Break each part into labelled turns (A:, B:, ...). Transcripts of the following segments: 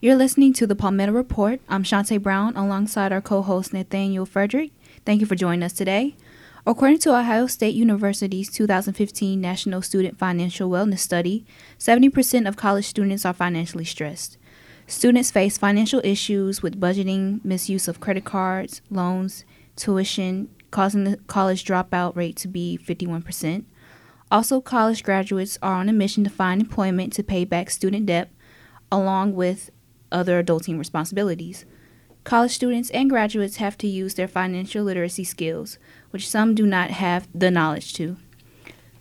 A: You're listening to the Palmetto Report. I'm Shantae Brown alongside our co host Nathaniel Frederick. Thank you for joining us today. According to Ohio State University's 2015 National Student Financial Wellness Study, 70% of college students are financially stressed. Students face financial issues with budgeting, misuse of credit cards, loans, tuition, causing the college dropout rate to be 51%. Also, college graduates are on a mission to find employment to pay back student debt, along with other adulting responsibilities. College students and graduates have to use their financial literacy skills, which some do not have the knowledge to.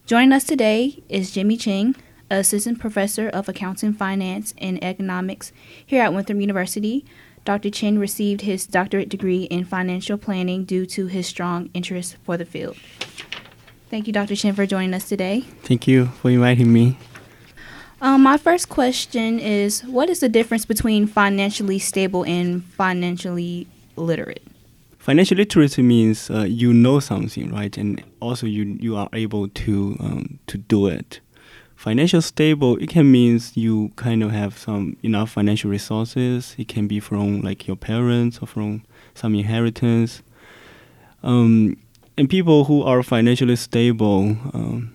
A: Joining us today is Jimmy Chen, Assistant Professor of Accounting, Finance, and Economics here at Winthrop University. Dr. Chen received his doctorate degree in financial planning due to his strong interest for the field. Thank you, Dr. Chen, for joining us today.
B: Thank you for inviting me.
A: Um, my first question is What is the difference between financially stable and financially literate?
B: Financial literacy means uh, you know something, right? And also you, you are able to, um, to do it. Financial stable, it can means you kind of have some enough financial resources. It can be from like your parents or from some inheritance. Um, and people who are financially stable, um,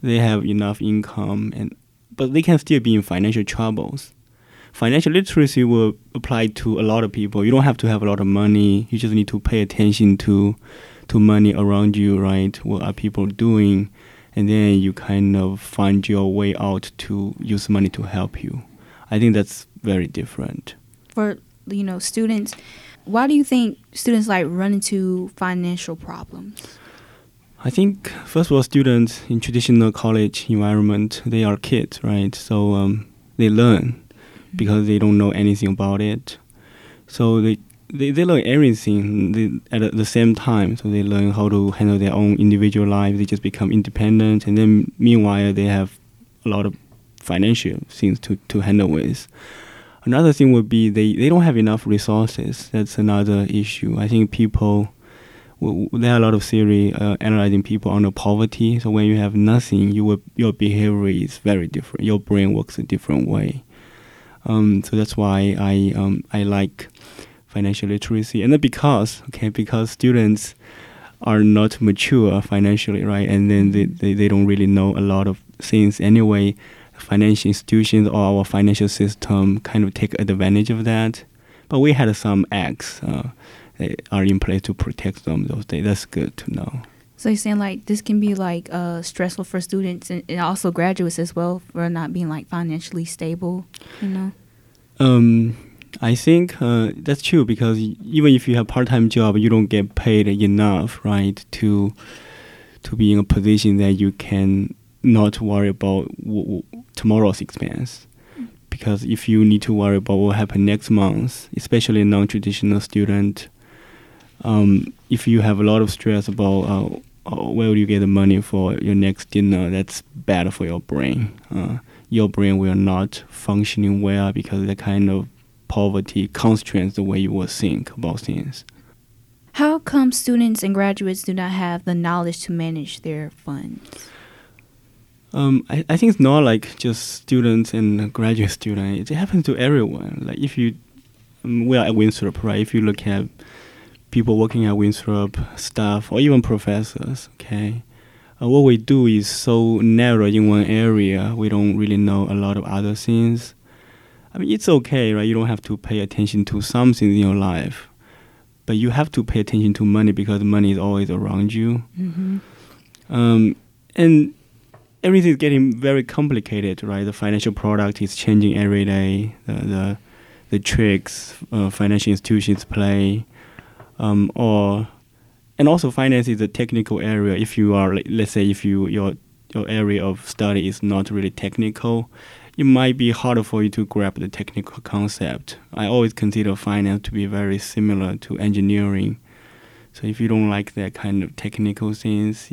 B: they have enough income and but they can still be in financial troubles. Financial literacy will apply to a lot of people. You don't have to have a lot of money. You just need to pay attention to to money around you, right? What are people doing? And then you kind of find your way out to use money to help you. I think that's very different.
A: For you know students, why do you think students like run into financial problems?
B: I think first of all, students in traditional college environment, they are kids, right? So um, they learn because they don't know anything about it. So they they, they learn everything at the same time. So they learn how to handle their own individual life. They just become independent, and then meanwhile they have a lot of financial things to, to handle with. Another thing would be they, they don't have enough resources. That's another issue. I think people there are a lot of theory uh, analyzing people under poverty. So when you have nothing, you will, your behavior is very different. Your brain works a different way. Um, so that's why I um, I like financial literacy, and because okay because students are not mature financially, right, and then they, they, they don't really know a lot of things anyway. Financial institutions or our financial system kind of take advantage of that. But we had some acts. Uh, are in place to protect them those days. That's good to know.
A: So you're saying like this can be like uh, stressful for students and, and, also graduates as well for not being like financially stable, you know?
B: Um, I think uh, that's true because even if you have part-time job, you don't get paid enough, right, to to be in a position that you can not worry about w- w- tomorrow's expense. Because if you need to worry about what happen next month, especially a non-traditional student, um, if you have a lot of stress about uh, uh, where will you get the money for your next dinner, that's bad for your brain. Uh, your brain will not functioning well because the kind of poverty constrains the way you will think about things.
A: How come students and graduates do not have the knowledge to manage their funds?
B: Um, I, I think it's not like just students and graduate students. It happens to everyone. Like if you, um, we are at Winthrop, right? If you look at people working at Winthrop, staff, or even professors. Okay, uh, what we do is so narrow in one area. We don't really know a lot of other things. I mean, it's okay, right? You don't have to pay attention to something in your life, but you have to pay attention to money because money is always around you. Mm-hmm. Um, and everything is getting very complicated, right? The financial product is changing every day. The the, the tricks uh, financial institutions play um, or and also finance is a technical area. If you are, let's say, if you your your area of study is not really technical, it might be harder for you to grab the technical concept. I always consider finance to be very similar to engineering. So if you don't like that kind of technical things,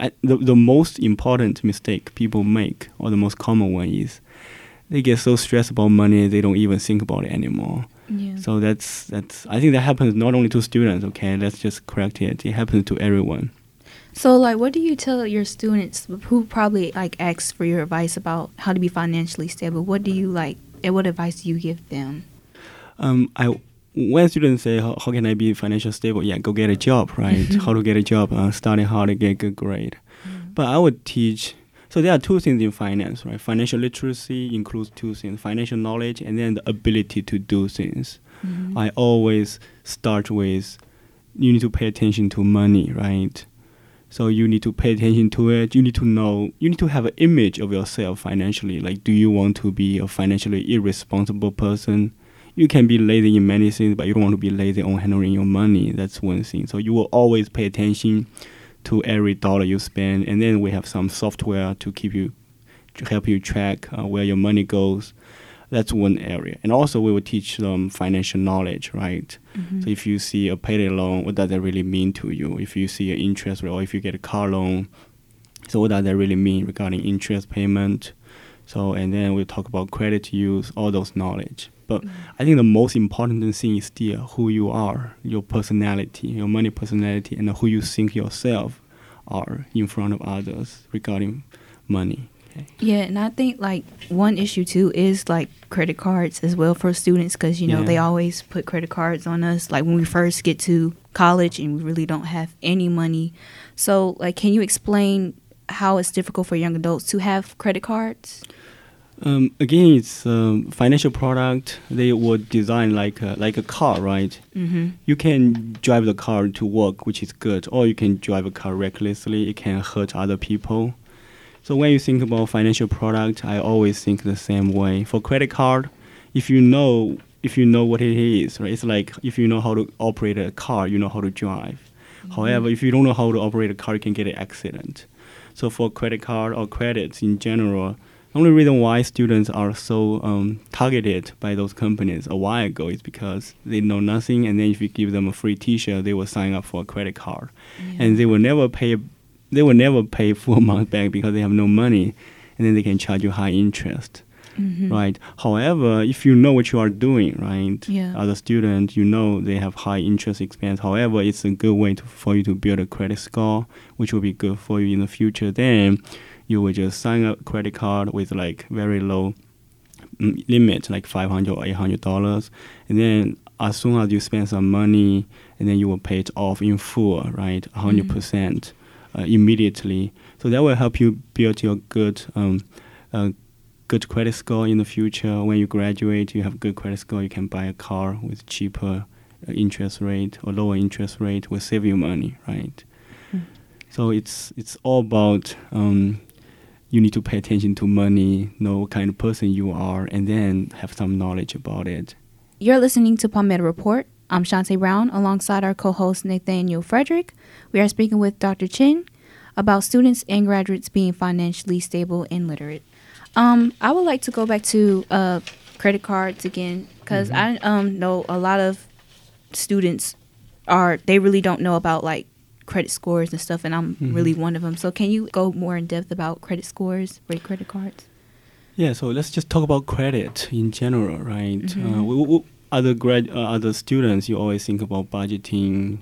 B: I, the the most important mistake people make, or the most common one, is they get so stressed about money they don't even think about it anymore. So that's that's I think that happens not only to students. Okay, let's just correct it. It happens to everyone.
A: So like, what do you tell your students who probably like ask for your advice about how to be financially stable? What do you like And what advice do you give them?
B: Um, I when students say how, how can I be financially stable, yeah, go get a job, right? how to get a job, uh, study hard to get a good grade. Mm-hmm. But I would teach. So there are two things in finance, right? Financial literacy includes two things: financial knowledge and then the ability to do things. Mm-hmm. I always start with you need to pay attention to money, right? So you need to pay attention to it. You need to know. You need to have an image of yourself financially. Like, do you want to be a financially irresponsible person? You can be lazy in many things, but you don't want to be lazy on handling your money. That's one thing. So you will always pay attention to every dollar you spend, and then we have some software to keep you, to help you track uh, where your money goes. That's one area. And also, we will teach them financial knowledge, right? Mm-hmm. So if you see a payday loan, what does that really mean to you? If you see an interest rate, or if you get a car loan, so what does that really mean regarding interest payment? So and then we talk about credit use, all those knowledge. But mm-hmm. I think the most important thing is still who you are, your personality, your money personality, and who you think yourself are in front of others regarding money.
A: Okay. Yeah, and I think like one issue too is like credit cards as well for students because you know yeah. they always put credit cards on us like when we first get to college and we really don't have any money. So like, can you explain how it's difficult for young adults to have credit cards?
B: Um, again, it's a um, financial product. They would design like a, like a car, right? Mm-hmm. You can drive the car to work, which is good, or you can drive a car recklessly. It can hurt other people. So when you think about financial product, I always think the same way. For credit card, if you know if you know what it is, right? It's like if you know how to operate a car, you know how to drive. Mm-hmm. However, if you don't know how to operate a car, you can get an accident. So for credit card or credits in general, the only reason why students are so um, targeted by those companies a while ago is because they know nothing, and then if you give them a free T-shirt, they will sign up for a credit card, yeah. and they will never pay they will never pay full amount back because they have no money, and then they can charge you high interest. Mm-hmm. Right. However, if you know what you are doing, right, yeah. as a student, you know they have high interest expense. However, it's a good way to, for you to build a credit score, which will be good for you in the future. Then you will just sign a credit card with like very low mm, limit, like five hundred or eight hundred dollars, and then as soon as you spend some money, and then you will pay it off in full, right, 100 mm-hmm. percent uh, immediately. So that will help you build your good um, uh, good credit score in the future. When you graduate, you have good credit score. You can buy a car with cheaper uh, interest rate or lower interest rate will save you money, right? Mm. So it's it's all about um, you need to pay attention to money, know what kind of person you are, and then have some knowledge about it.
A: You're listening to Palmetto Report. I'm Shantae Brown alongside our co host Nathaniel Frederick. We are speaking with Dr. Chen about students and graduates being financially stable and literate. Um, I would like to go back to uh, credit cards again because mm-hmm. I um, know a lot of students are they really don't know about like credit scores and stuff, and I'm mm-hmm. really one of them. So can you go more in depth about credit scores, rate credit cards?
B: Yeah, so let's just talk about credit in general, right? Mm-hmm. Uh, we, we, other grad uh, other students, you always think about budgeting,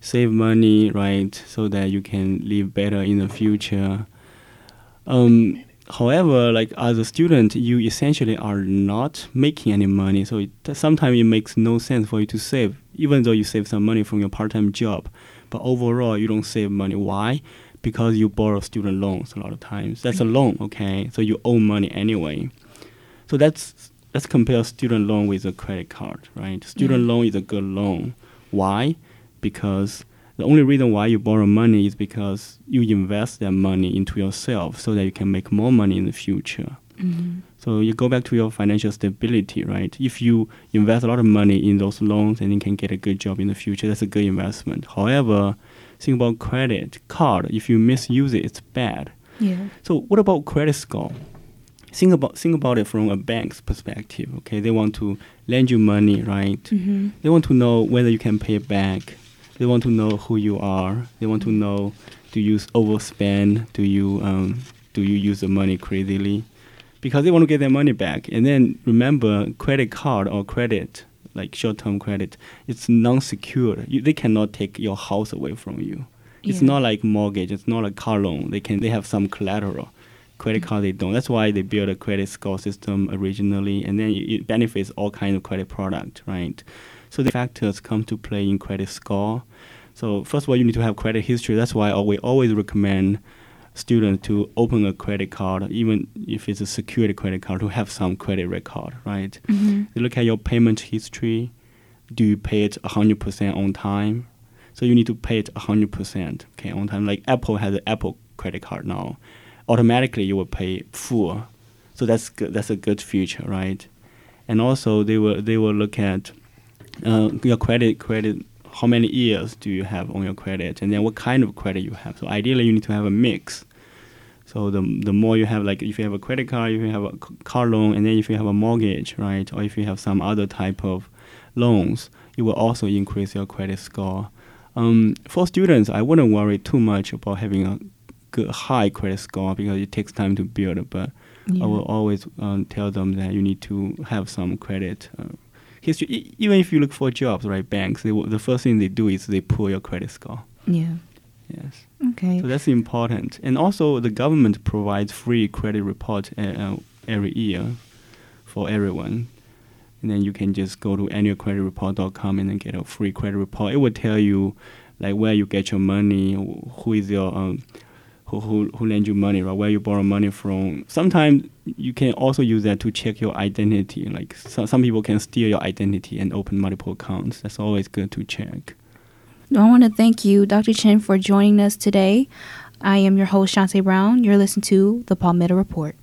B: save money, right, so that you can live better in the future. Um, however, like as a student, you essentially are not making any money, so it, sometimes it makes no sense for you to save, even though you save some money from your part-time job. But overall, you don't save money. Why? Because you borrow student loans a lot of times. That's a loan, okay? So you owe money anyway. So that's let's compare student loan with a credit card, right? Student loan is a good loan. Why? Because the only reason why you borrow money is because you invest that money into yourself so that you can make more money in the future. Mm-hmm. So you go back to your financial stability, right? If you invest a lot of money in those loans and you can get a good job in the future, that's a good investment. However, think about credit card. If you misuse it, it's bad. Yeah. So what about credit score? Think about think about it from a bank's perspective. Okay, they want to lend you money, right? Mm-hmm. They want to know whether you can pay it back. They want to know who you are. They want to know do you overspend? Do you um, do you use the money crazily? Because they want to get their money back. And then remember, credit card or credit, like short-term credit, it's non-secured. You, they cannot take your house away from you. It's not like mortgage. It's not like car loan. They can. They have some collateral Credit card they don't. That's why they built a credit score system originally, and then it, it benefits all kinds of credit product, right? So the factors come to play in credit score. So first of all, you need to have credit history. That's why we always recommend students to open a credit card, even if it's a security credit card, to have some credit record, right?
A: Mm-hmm.
B: They look at your payment history. Do you pay it 100% on time? So you need to pay it 100% okay on time. Like Apple has an Apple credit card now, automatically you will pay full. So that's good. That's a good feature, right? And also they will they will look at uh, your credit credit. How many years do you have on your credit, and then what kind of credit you have? So ideally, you need to have a mix. So the the more you have, like if you have a credit card, if you have a car loan, and then if you have a mortgage, right, or if you have some other type of loans, it will also increase your credit score. Um, for students, I wouldn't worry too much about having a good high credit score because it takes time to build. But
A: Yeah.
B: I will always um, tell them that you need to have some credit uh, history. E- even if you look for jobs, right? Banks, they will, the first thing they do is they pull your credit score.
A: Yeah.
B: Yes.
A: Okay.
B: So that's important. And also, the government provides free credit report uh, uh, every year for everyone. And then you can just go to annualcreditreport.com and then get a free credit report. It will tell you like where you get your money, wh- who is your um, who, who who lend you money, right? Where you borrow money from. Sometimes you can also use that to check your identity. Like so, some people can steal your identity and open multiple accounts. That's always good to check.
A: I want to thank you, Dr. Chen, for joining us today. I am your host, Shantae Brown. You're listening to the Palmetto Report.